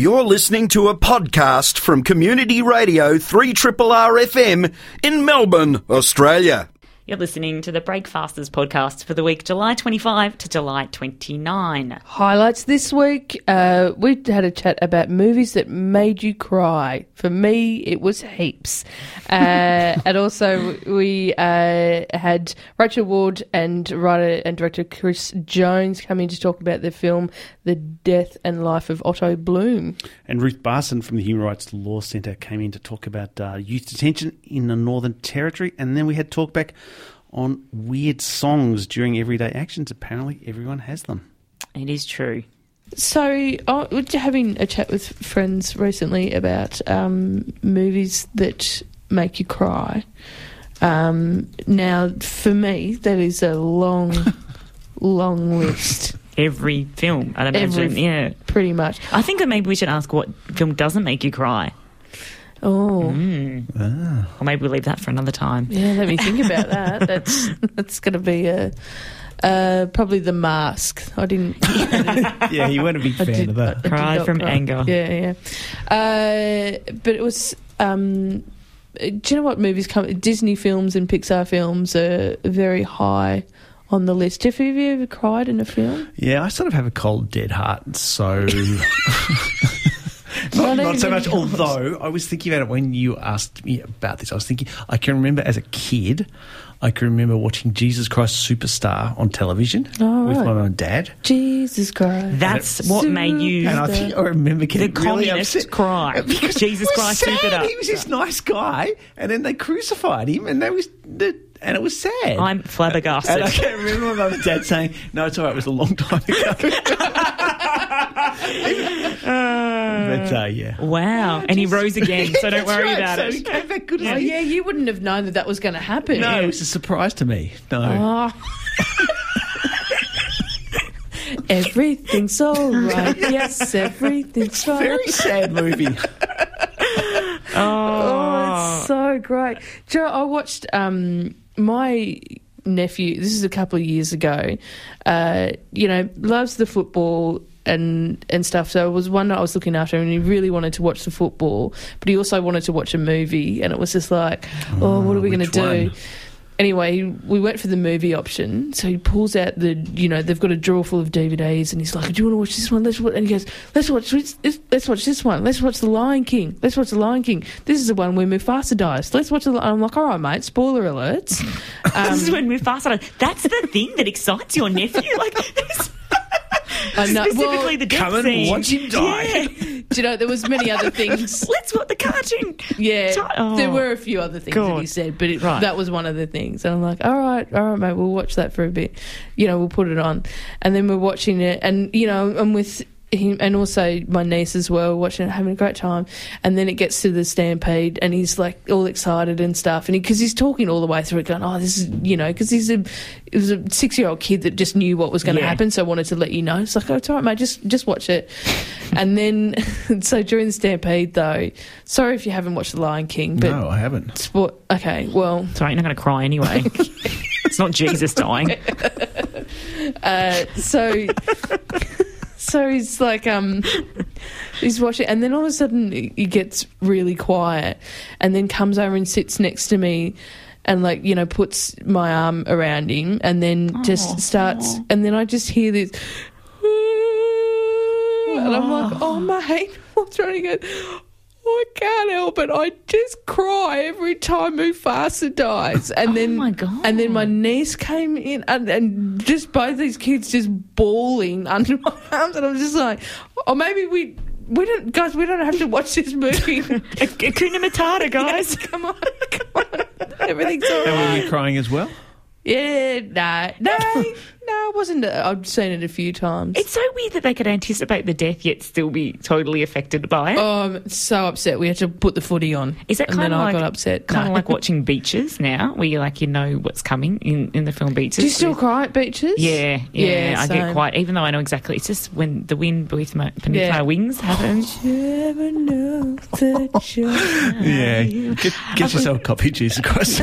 You're listening to a podcast from Community Radio 3RRR FM in Melbourne, Australia. You're listening to the Breakfasters podcast for the week July 25 to July 29. Highlights this week. Uh, we had a chat about movies that made you cry. For me, it was heaps. Uh, and also, we uh, had Rachel Ward and writer and director Chris Jones come in to talk about the film The Death and Life of Otto Bloom. And Ruth Barson from the Human Rights Law Centre came in to talk about uh, youth detention in the Northern Territory. And then we had talkback on weird songs during everyday actions. Apparently, everyone has them. It is true. So, I was having a chat with friends recently about um, movies that make you cry. Um, now, for me, that is a long, long list, Every film, I'd imagine. Every- yeah. pretty much. I think that maybe we should ask what film doesn't make you cry. Oh, Mm. Or maybe we'll leave that for another time. yeah. Let me think about that. That's that's going to be a. Uh, probably the mask. I didn't. yeah, you weren't a big fan did- of I that. did Cry not from anger. Yeah, yeah. Uh, but it was. Um, do you know what movies come? Disney films and Pixar films are very high on the list. Jeff, have you ever cried in a film? Yeah, I sort of have a cold, dead heart, so. Not not, not so much. yours. Although I was thinking about it when you asked me about this, I was thinking I can remember as a kid, I can remember watching Jesus Christ Superstar on television Oh, with right. my mum and dad, Jesus Christ. That's what made you and I think I remember the getting really communist upset. cry. Because Jesus it was Christ sad. superstar. He was this nice guy, and then they crucified him, and they was the, and it was sad. I'm and flabbergasted. I can't remember my mum and dad saying, "No, it's all right. It was a long time ago." but uh, yeah. wow. And he rose again, so don't worry right. about So it. he came back good as Oh, a- yeah, you wouldn't have known that that was going to happen. No, it was a surprise to me. No. Oh. everything's all right. Yes, everything's right. Very sad movie. Oh, it's so great. Joe, I watched um, my nephew, this is a couple of years ago, uh, you know, loves the football and and stuff. So it was one night I was looking after him and he really wanted to watch the football, but he also wanted to watch a movie and it was just like, oh, what are we going to do? Anyway, we went for the movie option. So he pulls out the, you know, they've got a drawer full of DVDs, and he's like, "Do you want to watch this one? Let's watch." And he goes, "Let's watch. this- Let's watch this one. Let's watch The Lion King. Let's watch The Lion King. This is the one where Mufasa dies. Let's watch the." Li-" I'm like, "All right, mate. Spoiler alerts." Um, this is when Mufasa. That's the thing that excites your nephew. Like this, I know- specifically well, the death come and scene. watch him die. Yeah. do you know there was many other things? Let's watch the cartoon. Yeah, Oh. there were a few other things that he said, but it, Right. that was one of the things. And I'm like, all right, all right, mate, we'll watch that for a bit. You know, we'll put it on, and then we're watching it, and you know, I'm with him and also my niece as well, watching it, having a great time. And then it gets to the stampede, and he's like all excited and stuff, and because he's talking all the way through it, going, oh, this is you know, because he's a it was a six year old kid that just knew what was going to Yeah. happen, so I wanted to let you know. It's like, oh, it's all right, mate, just just watch it. and then, so during the stampede, though, sorry if you haven't watched The Lion King, but no, I haven't. sport. Okay, well, Sorry, you're not going to cry anyway. it's not Jesus dying. uh, so so he's like, um, he's watching, and then all of a sudden he gets really quiet, and then comes over and sits next to me. And like you know, puts my arm around him, and then just starts, and then I just hear this, and I'm like, "Oh, mate, what's wrong?" He goes, "I can't help it. I just cry every time Mufasa dies." And oh then, my God. and then my niece came in, and, and just both these kids just bawling under my arms, and I'm just like, "Oh, maybe we." We don't, guys. We don't have to watch this movie. Hakuna Matata, guys. come on, come on. Everything's all And were right. you crying as well? Yeah, no, no, no. It wasn't. I've seen it a few times. It's so weird that they could anticipate the death yet still be totally affected by it. Oh, I'm so upset. We had to put the footy on. Is that and kind then of I like got upset? Kind No. of like watching Beaches now, where you like you know what's coming in, in the film Beaches. Do you still cry at beaches? Yeah, yeah, Yeah, I get same. quite. Even though I know exactly, it's just when the wind beneath my, beneath Yeah. my wings oh, happens. You know Yeah. Get, get yourself a copy, Jesus Christ.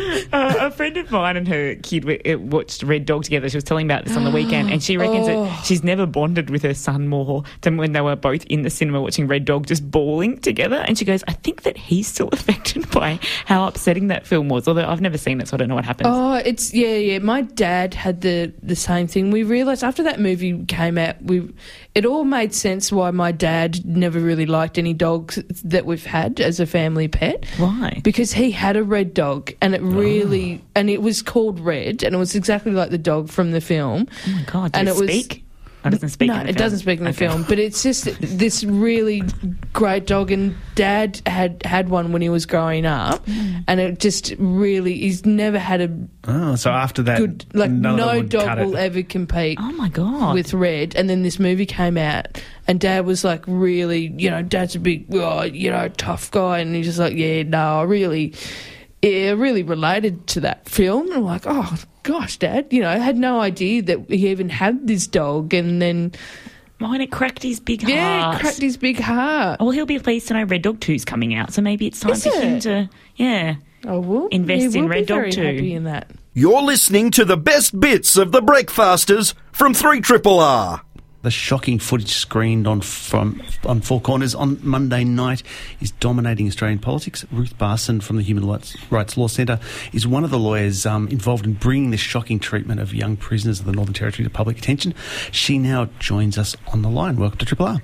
a friend of mine and her kid uh, watched Red Dog together. She was telling me about this on the weekend, and she reckons Oh. that she's never bonded with her son more than when they were both in the cinema watching Red Dog, just bawling together. And she goes, "I think that he's still affected by how upsetting that film was. Although I've never seen it, so I don't know what happens." Oh, it's yeah, yeah. My dad had the the same thing. We realised after that movie came out, we it all made sense why my dad never really liked any dogs that we've had as a family pet. Why? Because he had a red dog, and it really and it was called Red, and it was exactly like the dog from the film. Oh my god! And it, it was- speak? Oh, it doesn't speak. no, in the it film. doesn't speak in the Okay. film, but it's just this really great dog. And Dad had had one when he was growing up, Mm. and it just really he's never had a Oh, so after that, good like none of them no dog cut it. will ever compete Oh my god! with Red. And then this movie came out, and Dad was like, really, you know, Dad's a big, oh, you know, tough guy, and he's just like, yeah, no, I really, yeah, really related to that film. And I'm like, oh gosh, Dad, you know, I had no idea that he even had this dog, and then Mine it cracked his big heart yeah, heart. it cracked his big heart. Oh, well, he'll be pleased to know Red Dog 2's coming out, so maybe it's time Is for him to, yeah. Oh, well, Invest he in will Red be Dog very too. Happy in that. You're listening to the best bits of the Breakfasters from 3 Triple R. The shocking footage screened on from on Four Corners on Monday night is dominating Australian politics. Ruth Barson from the Human Rights, Law Centre is one of the lawyers um, involved in bringing this shocking treatment of young prisoners of the Northern Territory to public attention. She now joins us on the line. Welcome to Triple R.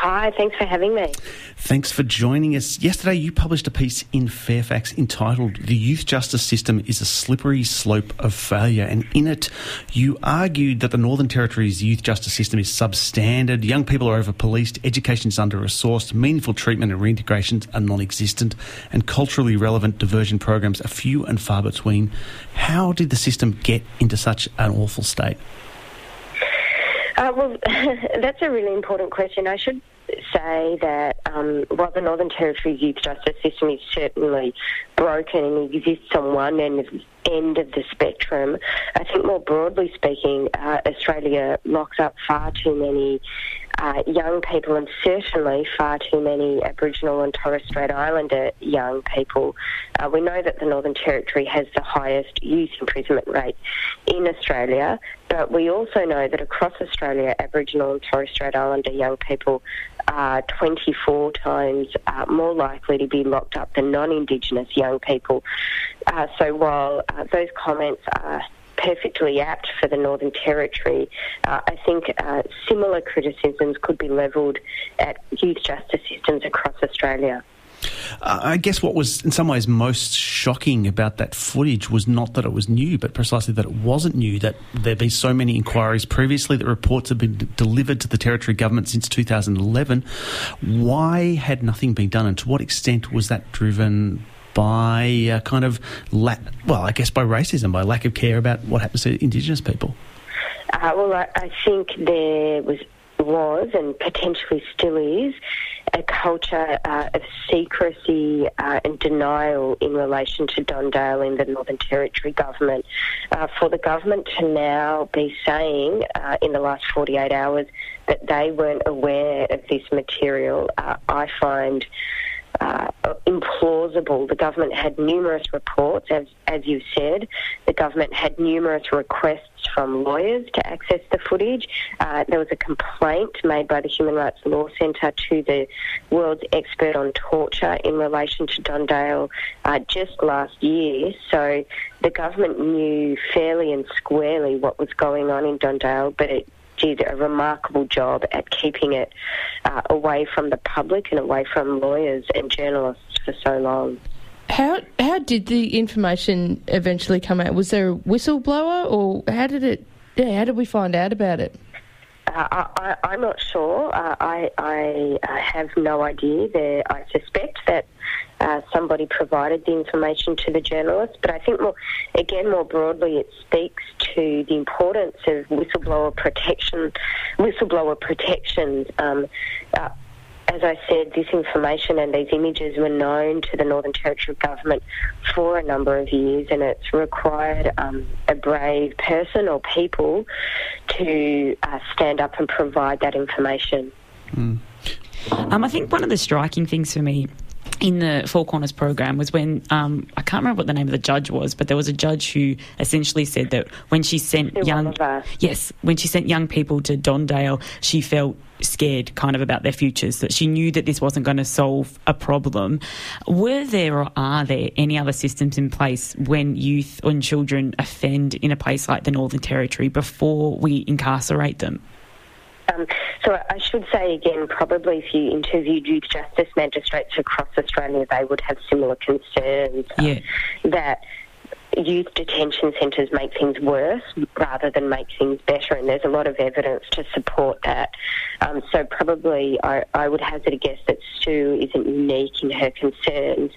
Hi, thanks for having me. Thanks for joining us. Yesterday, you published a piece in Fairfax entitled The Youth Justice System is a Slippery Slope of Failure. And in it, you argued that the Northern Territory's youth justice system is substandard, young people are over policed, education is under resourced, meaningful treatment and reintegrations are non existent, and culturally relevant diversion programs are few and far between. How did the system get into such an awful state? Uh, well, that's a really important question. I should say that um, while the Northern Territory youth justice system is certainly broken and exists on one end of, end of the spectrum, I think more broadly speaking, uh, Australia locks up far too many uh, young people and certainly far too many Aboriginal and Torres Strait Islander young people. Uh, we know that the Northern Territory has the highest youth imprisonment rate in Australia, but we also know that across Australia, Aboriginal and Torres Strait Islander young people are 24 times uh, more likely to be locked up than non-Indigenous young people. Uh, so while uh, those comments are perfectly apt for the Northern Territory, uh, I think uh, similar criticisms could be levelled at youth justice systems across Australia. Uh, I guess what was in some ways most shocking about that footage was not that it was new, but precisely that it wasn't new, that there'd been so many inquiries previously, that reports had been d- delivered to the Territory government since 2011. Why had nothing been done, and to what extent was that driven by uh, kind of, la- well, I guess by racism, by lack of care about what happens to Indigenous people? Uh, well, I, I think there was was and potentially still is a culture uh, of secrecy uh, and denial in relation to Don Dale in the Northern Territory government. Uh, for the government to now be saying uh, in the last 48 hours that they weren't aware of this material, uh, I find uh, implausible. The government had numerous reports, as, as you said. The government had numerous requests from lawyers to access the footage. Uh, there was a complaint made by the Human Rights Law Centre to the world's expert on torture in relation to Don Dale uh, just last year. So the government knew fairly and squarely what was going on in Don Dale, but it did a remarkable job at keeping it uh, away from the public and away from lawyers and journalists for so long. How how did the information eventually come out? Was there a whistleblower, or how did it? Yeah, how did we find out about it? Uh, I, I, I'm not sure. Uh, I, I uh, have no idea. There, I suspect that uh, somebody provided the information to the journalist, but I think more, again, more broadly, it speaks to the importance of whistleblower protection, whistleblower protections. Um, uh, as I said, this information and these images were known to the Northern Territory government for a number of years, and it's required um, a brave person or people to uh, stand up and provide that information. Um, I think one of the striking things for me in the Four Corners program was when um, I can't remember what the name of the judge was, but there was a judge who essentially said that when she sent Sue young yes, when she sent young people to Don Dale, she felt scared kind of about their futures that she knew that this wasn't going to solve a problem. Were there or are there any other systems in place when youth and children offend in a place like the northern territory before we incarcerate them Um, so I should say again, probably if you interviewed youth justice magistrates across Australia, they would have similar concerns um, Yeah. that youth detention centres make things worse rather than make things better, and there's a lot of evidence to support that. Um, so probably I, I would hazard a guess that Sue isn't unique in her concerns.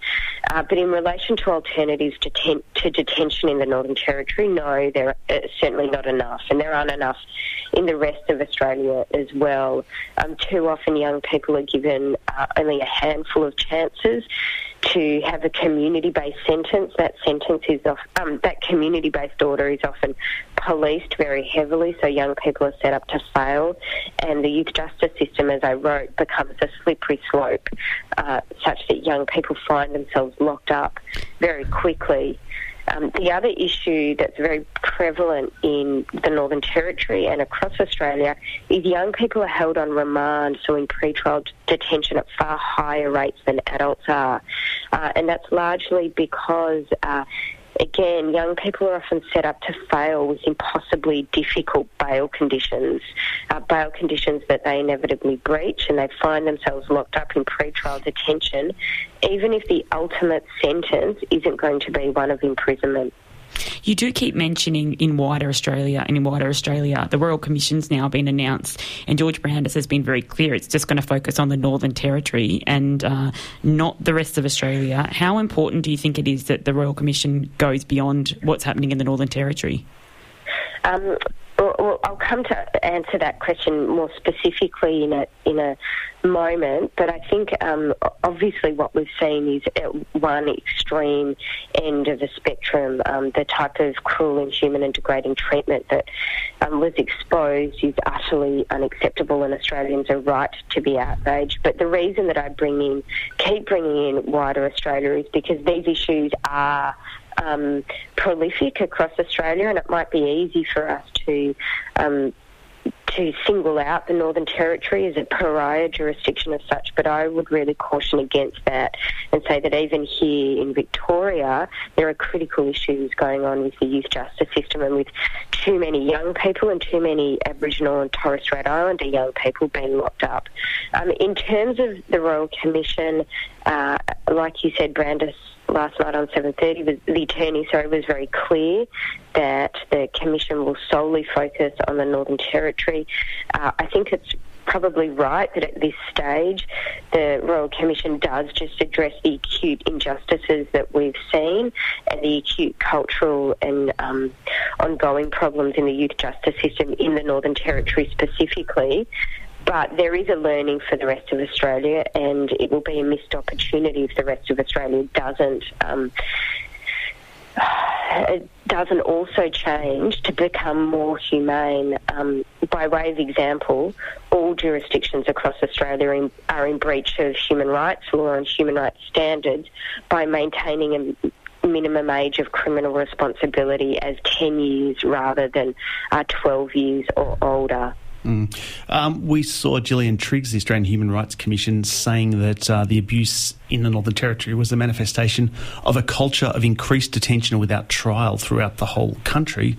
Uh, but in relation to alternatives to, ten- to detention in the Northern Territory, no, there are uh, certainly not enough, and there aren't enough in the rest of Australia as well. Um, too often, young people are given uh, only a handful of chances to have a community-based sentence. That sentence is off, um, that community-based order is often policed very heavily, so young people are set up to fail, and the youth justice system, as I wrote, becomes a slippery slope, uh, such that young people find themselves locked up very quickly. Um, the other issue that's very prevalent in the Northern Territory and across Australia is young people are held on remand, so in pretrial detention at far higher rates than adults are. Uh, and that's largely because, uh, again, young people are often set up to fail with impossibly difficult bail conditions, uh, bail conditions that they inevitably breach, and they find themselves locked up in pretrial detention, even if the ultimate sentence isn't going to be one of imprisonment. You do keep mentioning in wider Australia and in wider Australia, the Royal Commission's now been announced, and George Brandis has been very clear it's just going to focus on the Northern Territory and uh, not the rest of Australia. How important do you think it is that the Royal Commission goes beyond what's happening in the Northern Territory? Um, well, I'll come to answer that question more specifically in a in a moment, but I think um, obviously what we've seen is at one extreme end of the spectrum, um, the type of cruel, inhuman, and degrading treatment that um, was exposed is utterly unacceptable, and Australians are right to be outraged. But the reason that I bring in, keep bringing in wider Australia, is because these issues are um, prolific across Australia, and it might be easy for us to um, to single out the Northern Territory as a pariah jurisdiction as such, but I would really caution against that and say that even here in Victoria, there are critical issues going on with the youth justice system and with too many young people and too many Aboriginal and Torres Strait Islander young people being locked up. Um, in terms of the Royal Commission, uh, like you said, Brandis last night on 7.30, was, the attorney, sorry, was very clear that the Commission will solely focus on the Northern Territory. Uh, I think it's probably right that at this stage the Royal Commission does just address the acute injustices that we've seen and the acute cultural and um, ongoing problems in the youth justice system in the Northern Territory specifically. But there is a learning for the rest of Australia, and it will be a missed opportunity if the rest of Australia doesn't um, it doesn't also change to become more humane. Um, by way of example, all jurisdictions across Australia are in, are in breach of human rights law and human rights standards by maintaining a minimum age of criminal responsibility as 10 years rather than uh, 12 years or older. Mm. Um, we saw Gillian Triggs, the Australian Human Rights Commission, saying that uh, the abuse in the Northern Territory was a manifestation of a culture of increased detention without trial throughout the whole country.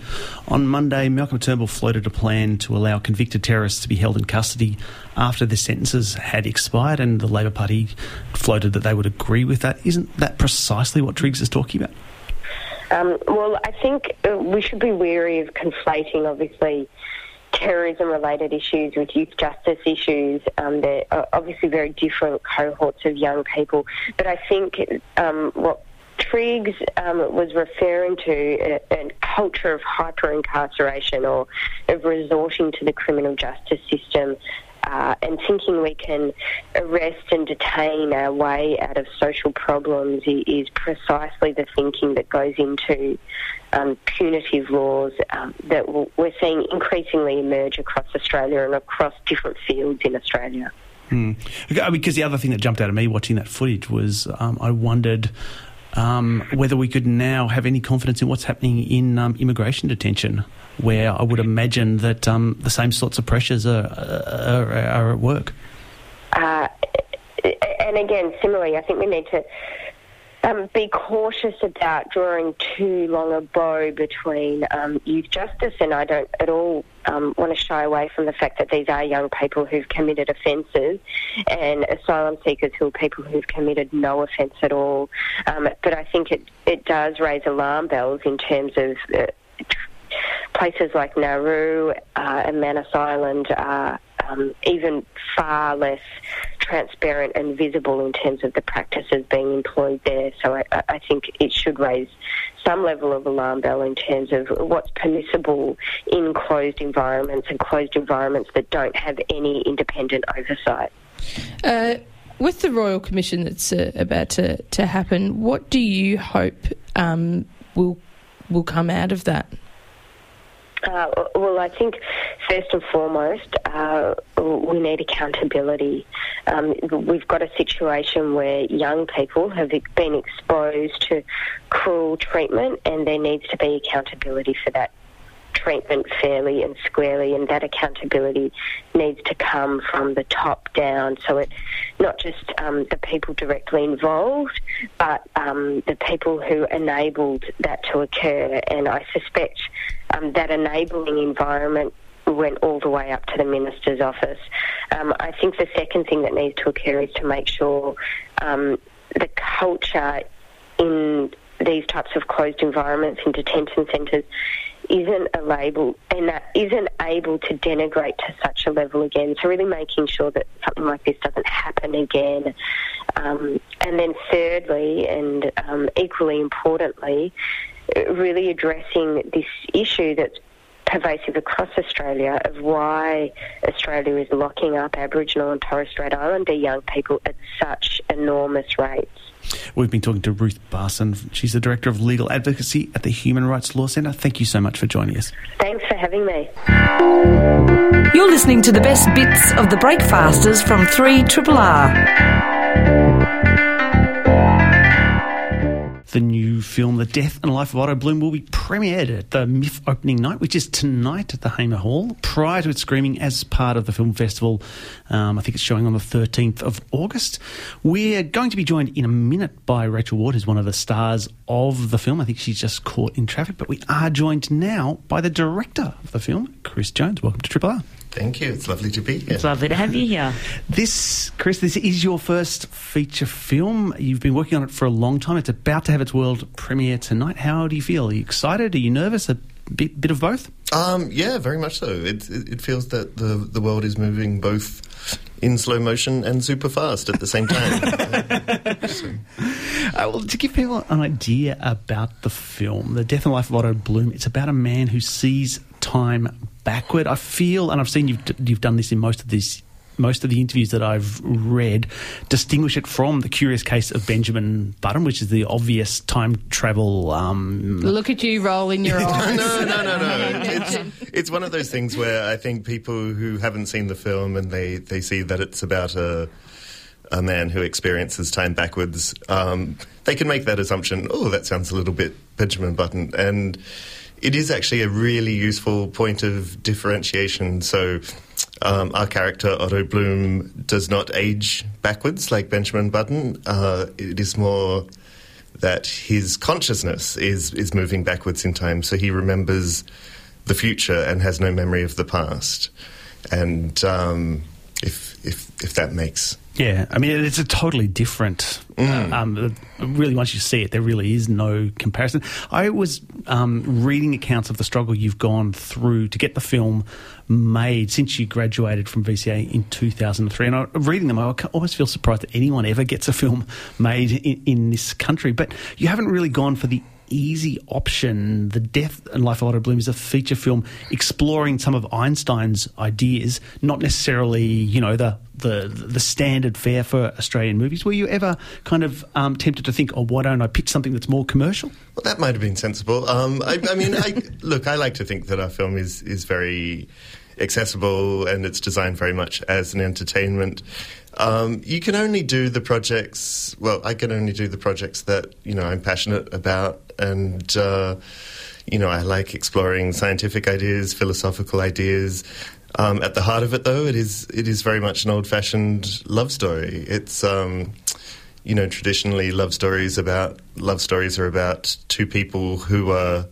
On Monday, Malcolm Turnbull floated a plan to allow convicted terrorists to be held in custody after their sentences had expired, and the Labor Party floated that they would agree with that. Isn't that precisely what Triggs is talking about? Um, well, I think uh, we should be wary of conflating, obviously, terrorism related issues with youth justice issues. Um, they're uh, obviously very different cohorts of young people. But I think um, what Triggs um, was referring to a, a culture of hyper incarceration or of resorting to the criminal justice system. Uh, and thinking we can arrest and detain our way out of social problems is precisely the thinking that goes into um, punitive laws um, that we're seeing increasingly emerge across Australia and across different fields in Australia. Mm. Because the other thing that jumped out at me watching that footage was um, I wondered um, whether we could now have any confidence in what's happening in um, immigration detention, where I would imagine that um, the same sorts of pressures are, are, are at work. Uh, and again, similarly, I think we need to um, be cautious about drawing too long a bow between um, youth justice, and I don't at all um, want to shy away from the fact that these are young people who've committed offences, and asylum seekers who are people who've committed no offence at all. Um, but I think it, it does raise alarm bells in terms of. Uh, places like Nauru uh, and Manus Island are um, even far less transparent and visible in terms of the practices being employed there. So I, I think it should raise some level of alarm bell in terms of what's permissible in closed environments and closed environments that don't have any independent oversight. Uh, with the Royal Commission that's uh, about to, to happen, what do you hope um, will will come out of that? Uh, well, I think first and foremost, uh, we need accountability. Um, we've got a situation where young people have been exposed to cruel treatment, and there needs to be accountability for that treatment fairly and squarely, and that accountability needs to come from the top down. So it not just um, the people directly involved, but um, the people who enabled that to occur. And I suspect um, that enabling environment went all the way up to the minister's office. Um, I think the second thing that needs to occur is to make sure um, the culture in these types of closed environments in detention centres isn't a label and that isn't able to denigrate to such a level again. So really making sure that something like this doesn't happen again. Um, and then thirdly, and um, equally importantly, really addressing this issue that's pervasive across Australia of why Australia is locking up Aboriginal and Torres Strait Islander young people at such enormous rates. We've been talking to Ruth Barson. She's the Director of Legal Advocacy at the Human Rights Law Centre. Thank you so much for joining us. Thanks for having me. You're listening to the best bits of the Breakfasters from 3 Triple R. The new film, The Death and Life of Otto Bloom, will be premiered at the MIFF opening night, which is tonight at the Hamer Hall, prior to its screening as part of the film festival. Um, I think it's showing on the 13th of August. We're going to be joined in a minute by Rachel Ward, who's one of the stars of the film. I think she's just caught in traffic, but we are joined now by the director of the film, Chris Jones. Welcome to Triple R. Thank you. It's lovely to be here. It's lovely to have you here. This, Chris, this is your first feature film. You've been working on it for a long time. It's about to have its world premiere tonight. How do you feel? Are you excited? Are you nervous? A bit, bit of both? Um, yeah, very much so. It, it, it feels that the the world is moving both in slow motion and super fast at the same time. so. uh, well, to give people an idea about the film, The Death and Life of Otto Bloom, it's about a man who sees time backward. I feel, and I've seen you've you've done this in most of these most of the interviews that I've read distinguish it from the curious case of Benjamin Button, which is the obvious time travel. Um... Look at you rolling your eyes. no, no, no, no. It's, it's one of those things where I think people who haven't seen the film and they, they see that it's about a a man who experiences time backwards, um, they can make that assumption. Oh, that sounds a little bit Benjamin Button, and it is actually a really useful point of differentiation. So, um, our character Otto Bloom does not age backwards like Benjamin Button. Uh, it is more that his consciousness is is moving backwards in time. So he remembers the future and has no memory of the past. And um, if if if that makes yeah, I mean, it's a totally different. Mm. Um, really, once you see it, there really is no comparison. I was um, reading accounts of the struggle you've gone through to get the film made since you graduated from VCA in 2003. And I, reading them, I always feel surprised that anyone ever gets a film made in, in this country. But you haven't really gone for the easy option. The Death and Life of Otto Bloom is a feature film exploring some of Einstein's ideas, not necessarily, you know, the the the standard fare for Australian movies. Were you ever kind of um, tempted to think, oh, why don't I pitch something that's more commercial? Well, that might have been sensible. Um, I, I, mean, I, look, I like to think that our film is is very accessible and it's designed very much as an entertainment. Um, you can only do the projects. Well, I can only do the projects that you know I'm passionate about, and uh, you know I like exploring scientific ideas, philosophical ideas. Um, at the heart of it, though, it is it is very much an old-fashioned love story. It's um, you know traditionally love stories about love stories are about two people who are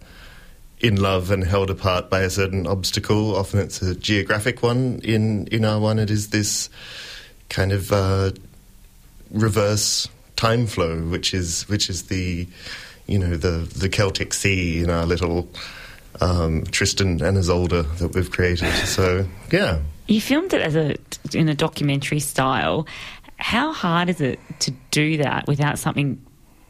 in love and held apart by a certain obstacle. Often it's a geographic one. In in our one, it is this kind of uh, reverse time flow, which is which is the you know the the Celtic Sea in our little um, Tristan and Isolde that we've created. So yeah, You filmed it as a in a documentary style. How hard is it to do that without something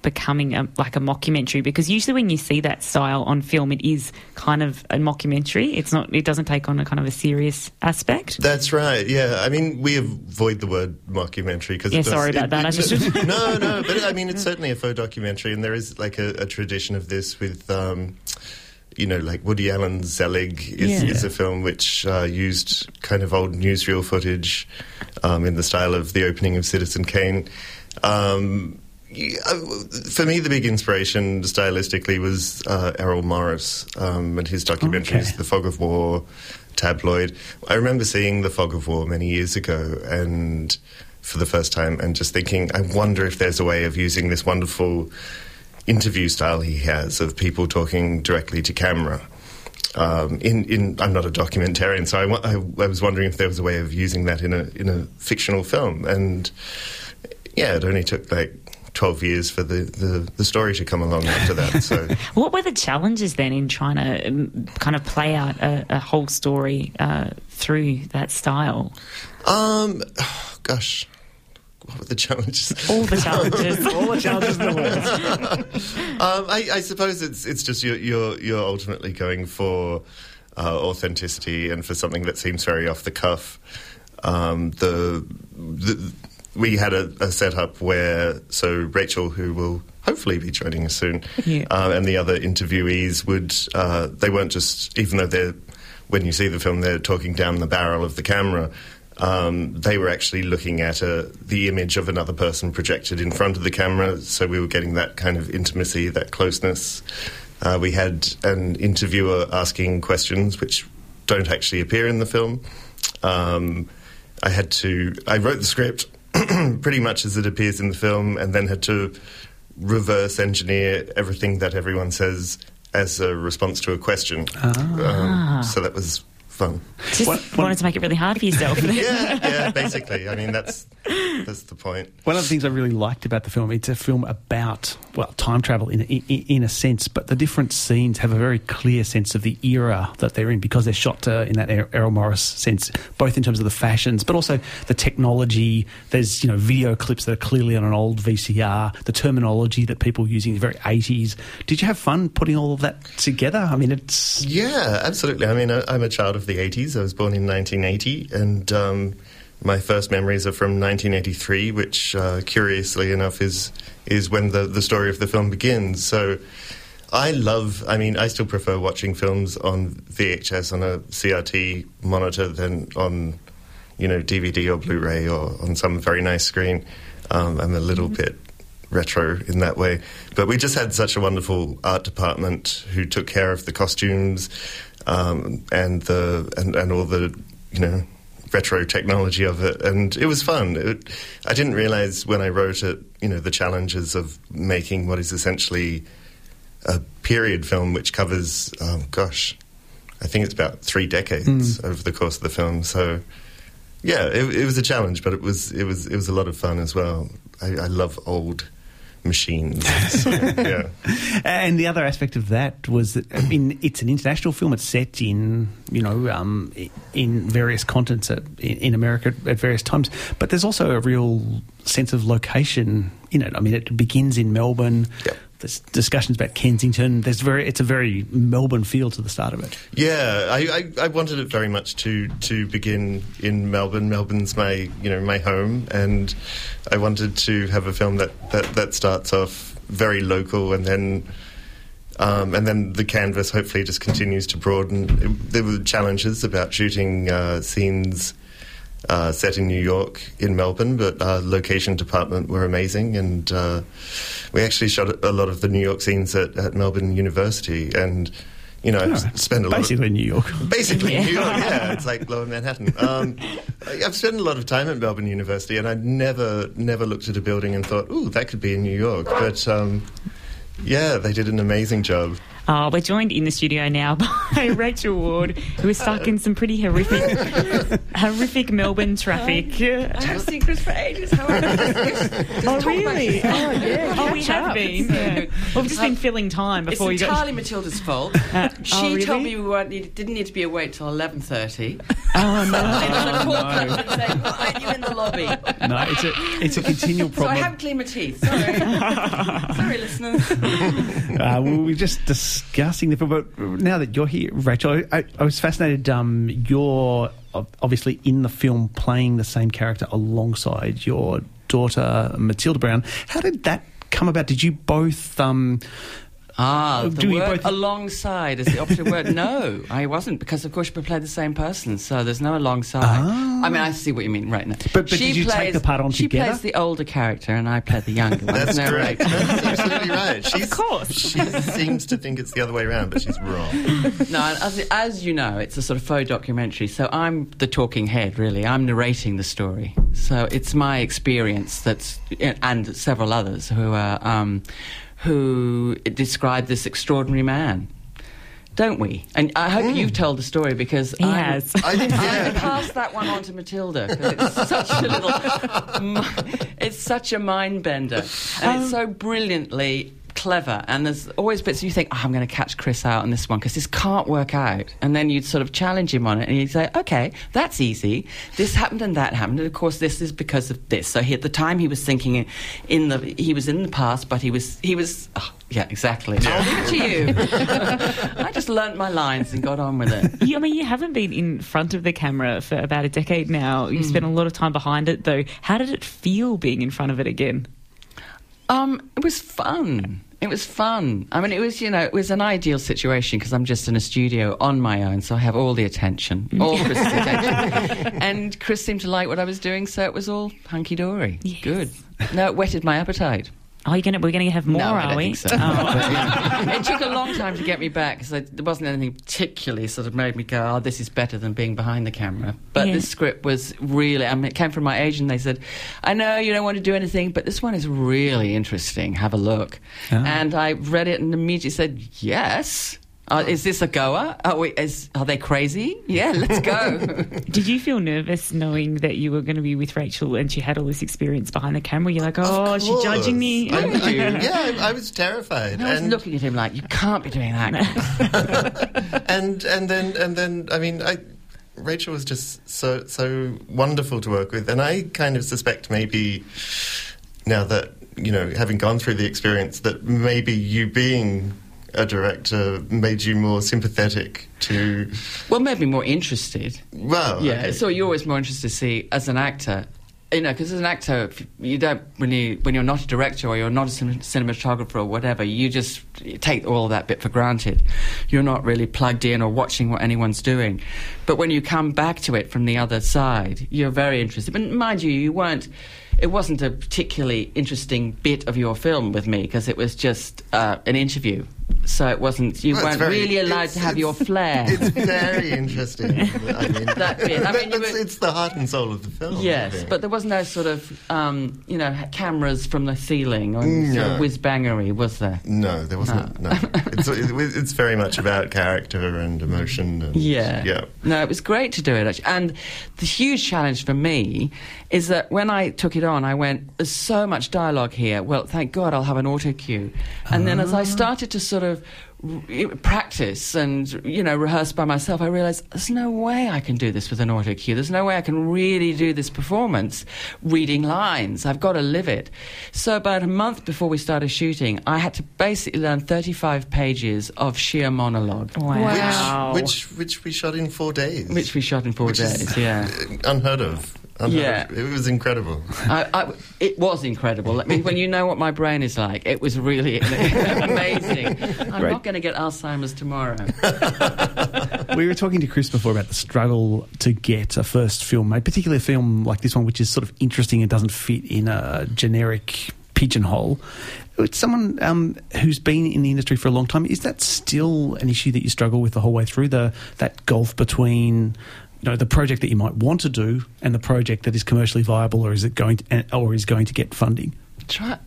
becoming a, like a mockumentary? Because usually when you see that style on film, it is kind of a mockumentary. It's not. It doesn't take on a kind of a serious aspect. that's right. Yeah, I mean we avoid the word mockumentary because Yeah, sorry about that. I just- no, no, but I mean it's certainly a faux documentary, and there is like a, a tradition of this with. Um, you know, like Woody Allen's Zelig is, Yeah. is a film which uh, used kind of old newsreel footage um, in the style of the opening of Citizen Kane. Um, for me, the big inspiration stylistically was uh, Errol Morris um, and his documentaries, Okay. The Fog of War, Tabloid. I remember seeing The Fog of War many years ago and for the first time and just thinking, I wonder if there's a way of using this wonderful interview style he has of people talking directly to camera. Um, in, in, I'm not a documentarian, so I, I, I was wondering if there was a way of using that in a in a fictional film. And yeah, it only took like 12 years for the, the, the story to come along after that. So What were the challenges then in trying to um, kind of play out a, a whole story uh, through that style? Um, gosh, what were the challenges? All the challenges. All the challenges in the world. Um, I, I suppose it's it's just you're you're, you're ultimately going for uh, authenticity and for something that seems very off the cuff. Um, the, the we had a, a setup where so Rachel, who will hopefully be joining us soon, Yeah. uh, and the other interviewees would uh, they weren't just even though they're when you see the film they're talking down the barrel of the camera. Um, they were actually looking at a, the image of another person projected in front of the camera, so we were getting that kind of intimacy, that closeness. Uh, we had an interviewer asking questions which don't actually appear in the film. Um, I had to. I wrote the script pretty much as it appears in the film, and then had to reverse engineer everything that everyone says as a response to a question. Um, so that was fun. Just What- what- wanted to make it really hard for yourself. yeah, yeah. Basically, I mean that's that's the point. One of the things I really liked about the film, it's a film about, well, time travel in, in, in a sense, but the different scenes have a very clear sense of the era that they're in because they're shot uh, in that Er- Errol Morris sense, both in terms of the fashions, but also the technology. There's, you know, video clips that are clearly on an old VCR, the terminology that people are using is very 80s. Did you have fun putting all of that together? I mean, it's. Yeah, absolutely. I mean, I'm a child of the 80s. I was born in 1980, and um, my first memories are from 1983, which, uh, curiously enough, is is when the, the story of the film begins. So I love, I mean, I still prefer watching films on VHS on a CRT monitor than on, you know, DVD or Blu ray or on some very nice screen. Um, I'm a little bit retro in that way. But we just had such a wonderful art department who took care of the costumes um, and the and, and all the you know retro technology of it, and it was fun. It, I didn't realize when I wrote it, you know, the challenges of making what is essentially a period film which covers, um, gosh, I think it's about three decades over the course of the film. So. Yeah, it, it was a challenge, but it was it was it was a lot of fun as well. I, I love old machines. So, yeah. And the other aspect of that was that I mean, it's an international film. It's set in you know um, in various continents at, in, in America at various times, but there's also a real sense of location in it. I mean, it begins in Melbourne. Yep. There's discussions about Kensington. There's very it's a very Melbourne feel to the start of it. Yeah, I, I, I wanted it very much to, to begin in Melbourne. Melbourne's my you know my home, and I wanted to have a film that, that, that starts off very local and then Um, and then the canvas hopefully just continues to broaden. There were challenges about shooting uh, scenes uh, set in New York, in Melbourne, but our location department were amazing, and uh, we actually shot a lot of the New York scenes at, at Melbourne University, and you know, I've spent a lot. Of, Basically, New York. Basically, New York, yeah, it's like Lower Manhattan. Um, I- I've spent a lot of time at Melbourne University, and I never, never looked at a building and thought, "Ooh, that could be in New York." But um, yeah, they did an amazing job. Oh, we're joined in the studio now by Rachel Ward, who is stuck in some pretty horrific, horrific Melbourne traffic. I haven't seen Chris for ages. How are you? Oh, really? Oh, yeah. Oh, we have been. Yeah. Well, we've just been uh, filling time It's you got. entirely Matilda's fault. Uh, she oh, really? told me we weren't need, didn't need to be awake till eleven thirty. Oh no! Oh, and on a call and saying, "Why aren't you in the lobby?" No, it's a it's a continual problem. So I haven't cleaned my teeth. Sorry, sorry, listeners. Uh, we were just discussing the but now that you're here, Rachel, I, I was fascinated. Um, you're obviously in the film playing the same character alongside your daughter Matilda Brown. How did that come about? Did you both? Um, Ah, the Do word both- alongside is the opposite word. No, I wasn't because of course we played the same person, so there's no alongside. I mean, I see what you mean right now. Ah. But- but did you take the part on She together? plaes the older character, and I played the younger one. That's Isn't correct. right? That's absolutely right. She's, course. She seems to think it's the other way around, but she's wrong. No, and as, as you know, it's a sort of faux documentary. So I'm the talking head, really. I'm narrating the story. So it's my experience that's, and several others who are, um, who described this extraordinary man. Don't we? And I hope mm. you've told the story because He I'm- has. I think, I yeah. passed that one on to Matilda because it's such a little, it's such a mind bender, and it's um, so brilliantly clever. And there's always bits you think, oh, I'm going to catch Chris out on this one because this can't work out, and then you'd sort of challenge him on it, and you'd say, okay, that's easy. This happened and that happened, and of course this is because of this. So he, at the time he was thinking in the he was in the past, but he was he was. Oh, yeah, exactly. I'll leave it to you. I just learnt my lines and got on with it. You, I mean, you haven't been in front of the camera for about a decade now. You spent a lot of time behind it, though. How did it feel being in front of it again? Um, it was fun. It was fun. I mean, it was, you know, it was an ideal situation because I'm just in a studio on my own, so I have all the attention, all Chris's attention. And Chris seemed to like what I was doing, so it was all hunky dory. Yes. Good. No, it whetted my appetite. Are you going to? We're going to have more, no, are don't we? think so. Oh. It took a long time to get me back because there wasn't anything particularly sort of made me go, "Oh, this is better than being behind the camera." But Yeah. this script was really. I mean, it came from my agent. They said, "I know you don't want to do anything, but this one is really interesting. Have a look." Ah. And I read it and immediately said, "Yes." Uh, is this a goer? Are, we, is, are they crazy? Yeah, let's go. Did you feel nervous knowing that you were going to be with Rachel and she had all this experience behind the camera? You're like, oh, she's judging me? I, I- yeah, I, I was terrified. I was and, looking at him like, "You can't be doing that." and and then and then I mean I Rachel was just so so wonderful to work with and I kind of suspect maybe now that you know having gone through the experience that maybe you being a director made you more sympathetic to well, made me more interested. well Yeah, okay. so you're always more interested to see as an actor, you know, because as an actor, you don't when you when you're not a director or you're not a cin- cinematographer or whatever, you just take all that bit for granted. You're not really plugged in or watching what anyone's doing. But when you come back to it from the other side, you're very interested. But mind you, you weren't. It wasn't a particularly interesting bit of your film with me because it was just uh, an interview. So it wasn't. You Well, weren't very- really allowed to have your flair. It's very interesting. I mean, That bit. I mean, you it's, were- it's the heart and soul of the film. I Yes, but there was no sort of, um, you know, cameras from the ceiling or sort of whiz bangery, was there? No, there wasn't. No, it's, it, it's very much about character and emotion. And, Yeah. yeah. No, it was great to do it, actually. And the huge challenge for me is that when I took it on, I went, there's so much dialogue here. Well, thank God I'll have an auto cue. And then as I started to sort of practice and, you know, rehearse by myself, I realized there's no way I can do this with an auto cue. There's no way I can really do this performance reading lines. I've got to live it. So about a month before we started shooting, I had to basically learn 35 pages of sheer monologue. Wow. Which, which which we shot in four days. Which we shot in four Which days, is yeah. unheard of. Yeah. it was incredible. I, I, it was incredible. I mean, when you know what my brain is like, it was really amazing. I'm Great. not going to get Alzheimer's tomorrow. we were talking to Chris before about the struggle to get a first film made, particularly a film like this one, which is sort of interesting and doesn't fit in a generic pigeonhole. It's someone um, who's been in the industry for a long time. Is that still an issue that you struggle with the whole way through? The that gulf between you know the project that you might want to do and the project that is commercially viable, or is it going to, eh, or is going to get funding? Try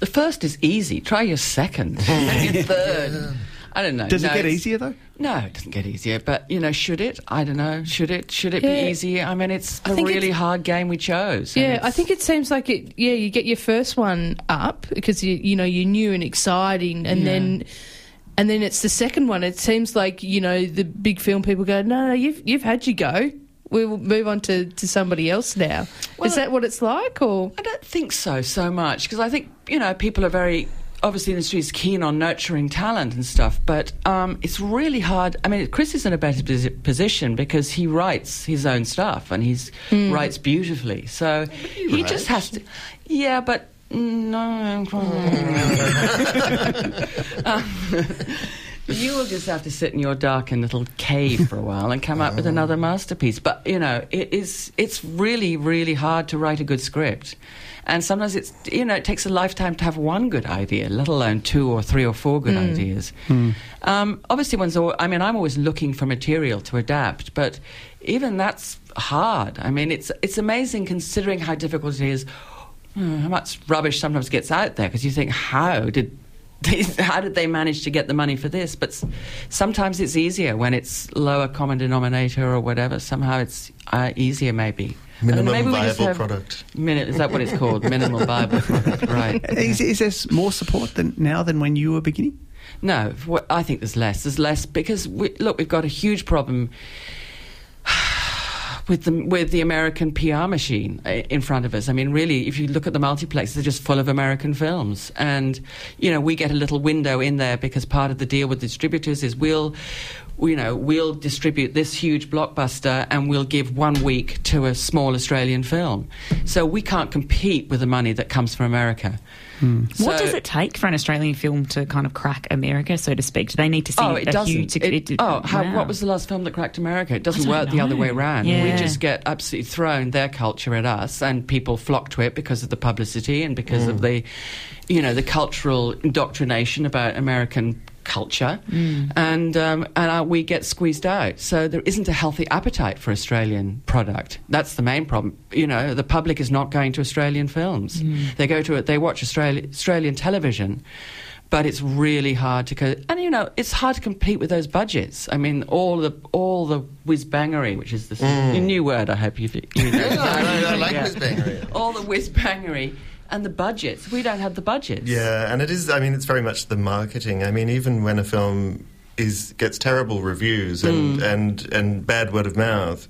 the first is easy. Try your second and your third. I don't know. Does No, it get easier though? No, it doesn't get easier. But you know, should it? I don't know. Should it? Should it Yeah. be easier? I mean, it's I a really it's- hard game we chose. Yeah, I think it seems like it. Yeah, you get your first one up because you you know you're new and exciting, and Yeah. then and then it's the second one. It seems like you know the big film people go, no, no, you've you've had your go. We will move on to, to somebody else now. Well, Is that what it's like, or I don't think so so much because I think you know people are very obviously the industry is keen on nurturing talent and stuff, but um, it's really hard. I mean, Cris is in a better position because he writes his own stuff and he writes beautifully. So he just has to. Yeah, but. No, Um, you will just have to sit in your darkened little cave for a while and come up with another masterpiece. But you know, it is it's really really hard to write a good script, and sometimes it's you know it takes a lifetime to have one good idea, let alone two or three or four good ideas. Um, obviously, one's. Al- I mean, I'm always looking for material to adapt, but even that's hard. I mean, it's it's amazing considering how difficult it is. Hmm, How much rubbish sometimes gets out there because you think, how did how did they manage to get the money for this? But sometimes it's easier when it's lower common denominator or whatever. Somehow it's uh, easier, maybe. And Minimum maybe viable product. Minute, is that what it's called? Minimal viable product, right? Is, is there more support than now than when you were beginning? No, I think there's less. There's less because we, look, we've got a huge problem with the with the American PR machine uh, in front of us. I mean, really, if you look at the multiplexes, they're just full of American films, and you know, we get a little window in there because part of the deal with distributors is we'll. You know, we'll distribute this huge blockbuster and we'll give one week to a small Australian film. So we can't compete with the money that comes from America. Hmm. what So- does it take for an Australian film to kind of crack America, so to speak? Do they need to see Oh, it a doesn't. huge? It- oh, how, wow. what was the last film that cracked America? It doesn't I don't work the other way around. We just get absolutely thrown their culture at us, and people flock to it because of the publicity and because of hmm. the, you know, the cultural indoctrination about American culture, and um, and uh, we get squeezed out. So there isn't a healthy appetite for Australian product. That's the main problem. You know, the public is not going to Australian films. They go to it. They watch Australia, Australian television but it's really hard to co- and you know it's hard to compete with those budgets. I mean, all the all the whiz bangery, which is the a new word. I hope you you know. Yeah, I, I like Yeah. Miss Bangery. all the whiz bangery and the budgets. We don't have the budgets. Yeah, and it is. I mean, it's very much the marketing. I mean, even when a film is gets terrible reviews and Mm. and and bad word of mouth.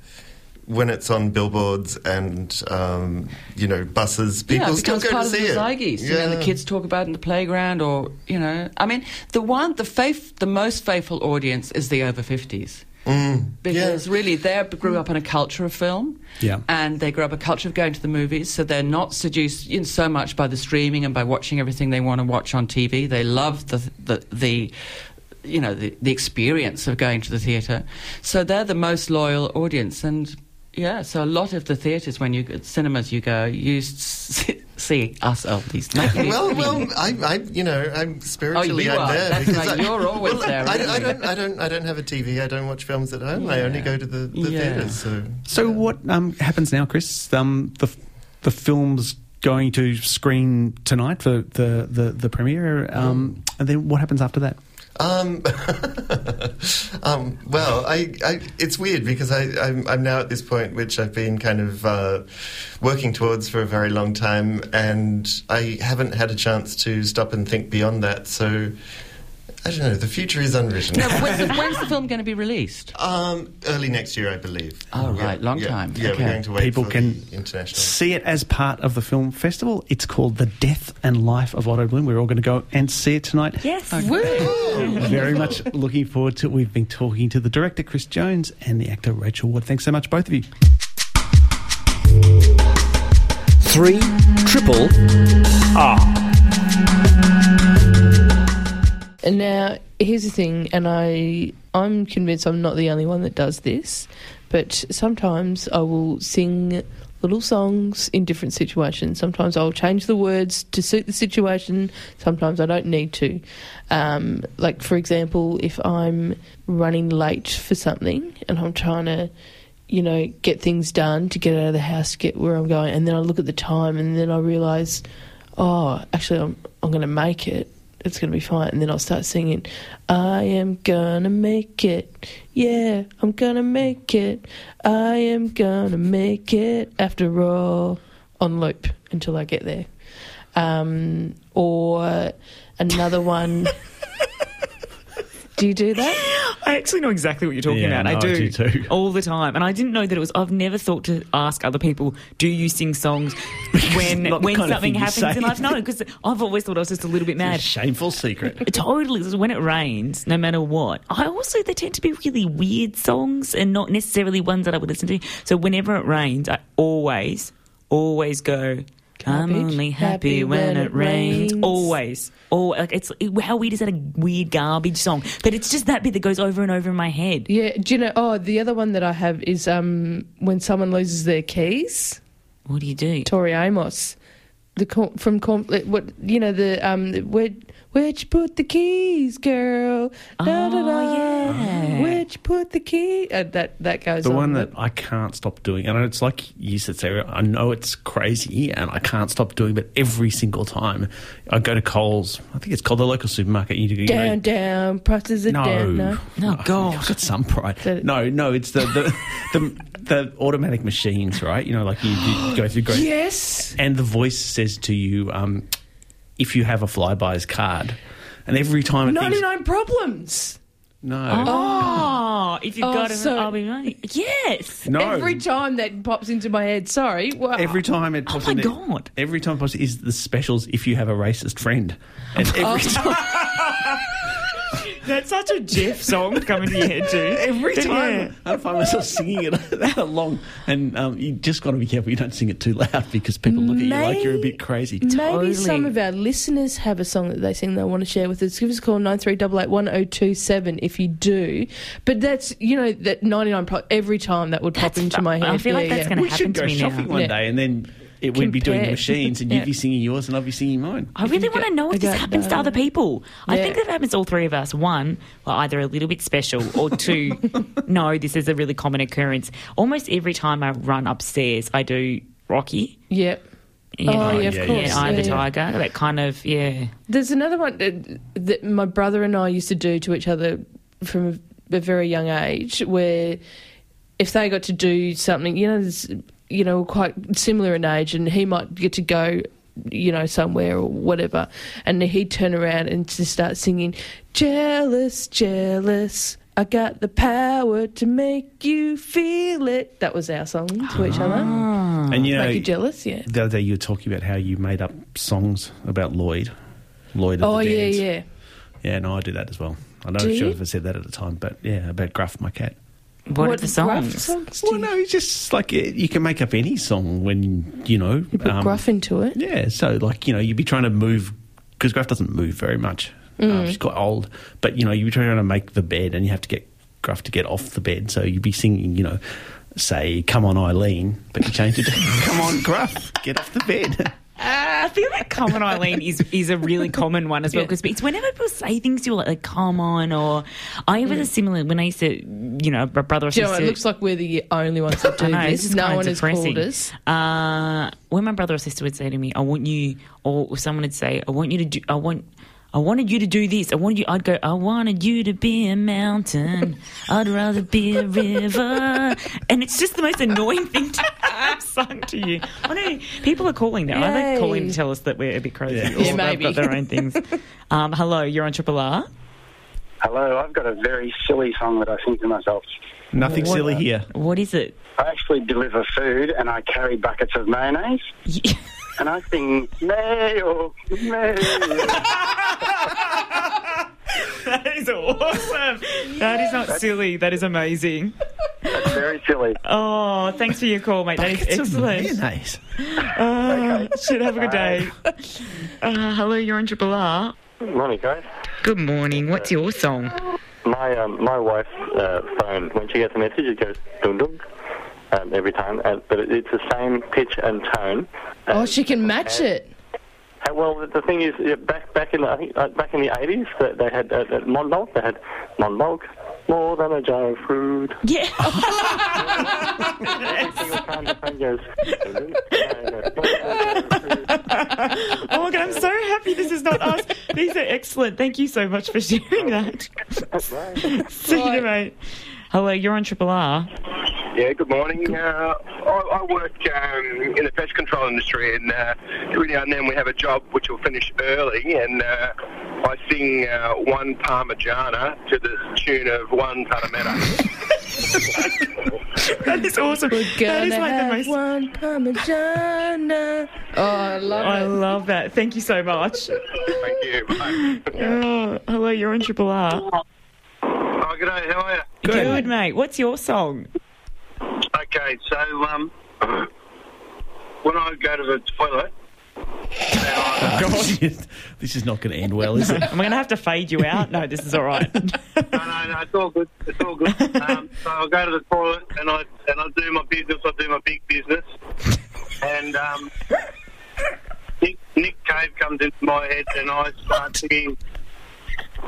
When it's on billboards and um, you know buses, people yeah, it still go part to of see the it. zeitgeist. You know, the kids talk about it in the playground, or you know, I mean, the one, the faith, the most faithful audience is the over fifties. Mm, because yeah. really they grew up in a culture of film Yeah. and they grew up a culture of going to the movies so they're not seduced you know, so much by the streaming and by watching everything they want to watch on tv they love the the, the you know the, the experience of going to the theatre so they're the most loyal audience and yeah so a lot of the theatres when you at cinemas you go you see us oldies not you. well, well, I, I, you know, I'm spiritually you I'm are. there That's because right. I, You're always well, there, I, I don't, I don't, I don't have a TV. I don't watch films at home. I only go to the, the Yeah. theaters. So, So what um, happens now, Cris? Um, the the film's going to screen tonight for the the, the premiere, um, and then what happens after that? Um, um, well, I, I, it's weird because I, I'm, I'm now at this point which I've been kind of uh, working towards for a very long time, and I haven't had a chance to stop and think beyond that. So, I don't know. The future is unwritten. No, when's, the, when's the film going to be released um, early next year, I believe. Oh, right, long yeah, time. Yeah, Okay. we're going to wait People for can the international. See it as part of the film festival. It's called The Death and Life of Otto Bloom. We're all going to go and see it tonight. Yes. Very much looking forward to it. We've been talking to the director, Cris Jones, and the actor, Rachel Ward. Thanks so much, both of you. 3 Triple R. now here's the thing, and I I'm convinced I'm not the only one that does this, but sometimes I will sing little songs in different situations. Sometimes I'll change the words to suit the situation. Sometimes I don't need to. Um, like for example, if I'm running late for something and I'm trying to you know, get things done to get out of the house, get where I'm going, and then I look at the time, and then I realise, oh, actually, I'm I'm going to make it. It's going to be fine, and then I'll start singing, I am gonna make it, yeah, I'm gonna make it, I am gonna make it. After all, on loop until I get there, um, or another one. do you do that? I actually know exactly what you're talking Yeah, about. no, I I do, do too. all the time, and I didn't know that it was. I've never thought to ask other people, "Do you sing songs when when something happens say. in life?" No, because I've always thought I was just a little bit mad. Shameful secret. Totally. So When it rains, no matter what, I also they tend to be really weird songs and not necessarily ones that I would listen to. So whenever it rains, I always, always go. I'm only happy, when, it rains. Always, oh, like it's it, how weird is that? A weird garbage song, but it's just that bit that goes over and over in my head. Yeah. Do you know? Oh, the other one that I have is um, when someone loses their keys. What do you do? Tori Amos, the from what you know the um where where'd you put the keys, girl? Da, da, da. Oh, yeah. Where'd you put the key? Uh, that that goes The on. one that I can't stop doing, and it's like you said, Sarah, I know it's crazy and I can't stop doing, but every single time I go to Coles, I think it's called the local supermarket, you, you down know, down prices are no, down. No. No, I've got some pride. That- No, no, it's the the, the the automatic machines, right? You know, like you, you go through grocery, Yes. and the voice says to you, um, if you have a Flybuys card, and every time it Ninety thinks, problems. no, Oh, oh. oh if you've Oh, got it, so- I'll be money. Yes. no, Every time that pops into my head. Sorry. Wow. Every time it oh pops my in, it- God. Every time it pops is the specials if you have a racist friend, and every Oh. time, That's such a Jeff song coming to your head too. every Yeah. time I find myself singing it that along, and um, you just got to be careful you don't sing it too loud because people look at you like you're a bit crazy. Maybe Totally. some of our listeners have a song that they sing they want to share with us. Give us a call nine three double eight one zero two seven if you do. But that's you know that ninety nine every time that would pop That's into my head. I feel like Yeah, that's yeah. gonna happen to me now. we happen should to go me shopping now. one Yeah. day, and then it would be doing the machines, and Yeah. you'd be singing yours, and I'd be singing mine. I really want to know if I this don't happens to other people. I think that happens to all three of us. One, well, either a little bit special, or two, no, this is a really common occurrence. Almost every time I run upstairs, I do Rocky. Yep. You Oh, know, yeah, of yeah, course. yeah, Eye of the Yeah, yeah. Tiger. That kind of, yeah. There's another one that, that my brother and I used to do to each other from a, a very young age, where if they got to do something, you know, there's, you know, quite similar in age, and he might get to go, you know, somewhere or whatever, and he'd turn around and just start singing, "Jealous, jealous." I got the power to make you feel it. That was our song to each other. Ah. And you know, Make you jealous, yeah. the other day you were talking about how you made up songs about Lloyd, Lloyd. Of Oh the yeah, Dance. yeah. yeah. No, I do that as well. I'm not Do sure if I said that at the time, but yeah, about Gruff, my cat. What, are the gruff songs? songs Well, no, it's just like you can make up any song when you know. You put um, gruff into it. Yeah, so like you know, you'd be trying to move because Gruff doesn't move very much. Mm. Um, she's got old, but you know, you'd be trying to make the bed, and you have to get Gruff to get off the bed. So you'd be singing, you know, say "Come on, Eileen," but you change it to "Come on, Gruff, get off the bed." I feel like "Come on, Eileen" is is a really common one as well Yeah. because it's whenever people say things to you like, like "Come on" or I have a similar when I used to, you know, my brother or sister, you know, it looks like we're the only ones that do know, this. No one of has called us. Uh, when my brother or sister would say to me, "I want you," or someone would say, "I want you to do," I want. I wanted you to do this. I wanted you. I'd go. I wanted you to be a mountain. I'd rather be a river. And it's just the most annoying thing to have sung to you. I know people are calling now. Are they Yay. calling to tell us that we're a bit crazy? Yeah. Or Yeah, they've maybe. got their own things. Um, hello, you're on Triple R. Hello, I've got a very silly song that I sing to myself. Nothing silly here. What is it? I actually deliver food and I carry buckets of mayonnaise and I sing mayo, mayo. that is awesome. That is not silly. That is amazing. That's very silly. Oh, thanks for your call, mate. That is Buckets of excellent. mayonnaise. Oh, should have a good day. Uh, hello, you're on Triple R. Morning, guys. Good morning. What's your song? My um, my wife's uh, phone, when she gets a message, it goes dum dum um, every time, and, but it, it's the same pitch and tone. Oh, she can match it. Uh, well, the- the thing is, yeah, back back in the, uh, back in the eighties, they, they had uh, Mondog. They had Mondog, more than a jar of fruit. Yeah. oh time the phone goes. dum, dum, Oh, God, I'm so happy this is not us. These are excellent. Thank you so much for sharing that. See you, mate. Hello, you're on Triple R. Yeah, good morning. Uh, I, I work um, in the pest control industry, and uh, every now and then we have a job which will finish early, and uh, I sing uh, one Parmigiana to the tune of Guantanamera. That is awesome. We're That gonna is like the most. one Parmigiana. Oh, I love I it. love that. Thank you so much. Thank you. Oh, hello, you're on Triple R. Oh, good day. How are you? Good, mate. What's your song? Okay, so um, when I go to the toilet, God, this is not going to end well, is it? Am I going to have to fade you out? No, this is all right. no, no, no, it's all good. It's all good. Um, so I go to the toilet and I and I do my business. I do my big business, and um, Nick, Nick Cave comes into my head, and I start singing.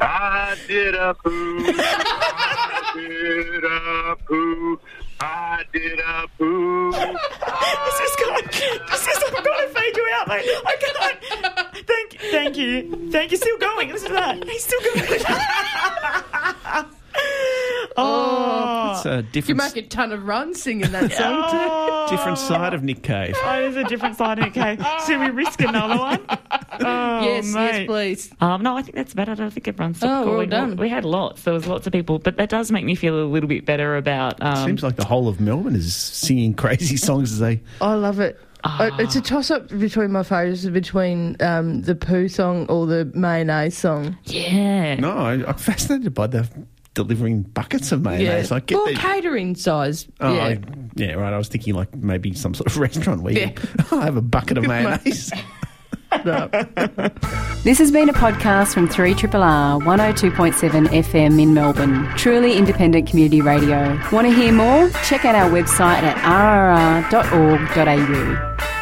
I did a poo, I did a poo, I did a poo. this is going. This is. To fade you out, mate. I cannot. Thank, thank you, thank you. Still going. Listen to that. He's still going. oh, It's a different. You make a ton of runs singing that song too. oh. different side of Nick Cave. Oh, there's a different side. of Nick Cave. should we risk another one? Oh, yes, mate. yes, please. Um, no, I think that's about it. I don't think everyone's Oh, well calling. done. We had lots. There was lots of people, but that does make me feel a little bit better about. Um, Seems like the whole of Melbourne is singing crazy songs as they. I love it. Uh, It's a toss up between my favourites between um, the poo song or the mayonnaise song. yeah. No, I, I'm fascinated by the delivering buckets of mayonnaise. I get well, that. catering size. Oh, yeah. I- yeah, right. I was thinking like maybe some sort of restaurant where Yeah. you I have a bucket of mayonnaise. No. This has been a podcast from 3RRR 102.7 FM in Melbourne. Truly independent community radio. Want to hear more? Check out our website at rrr.org.au.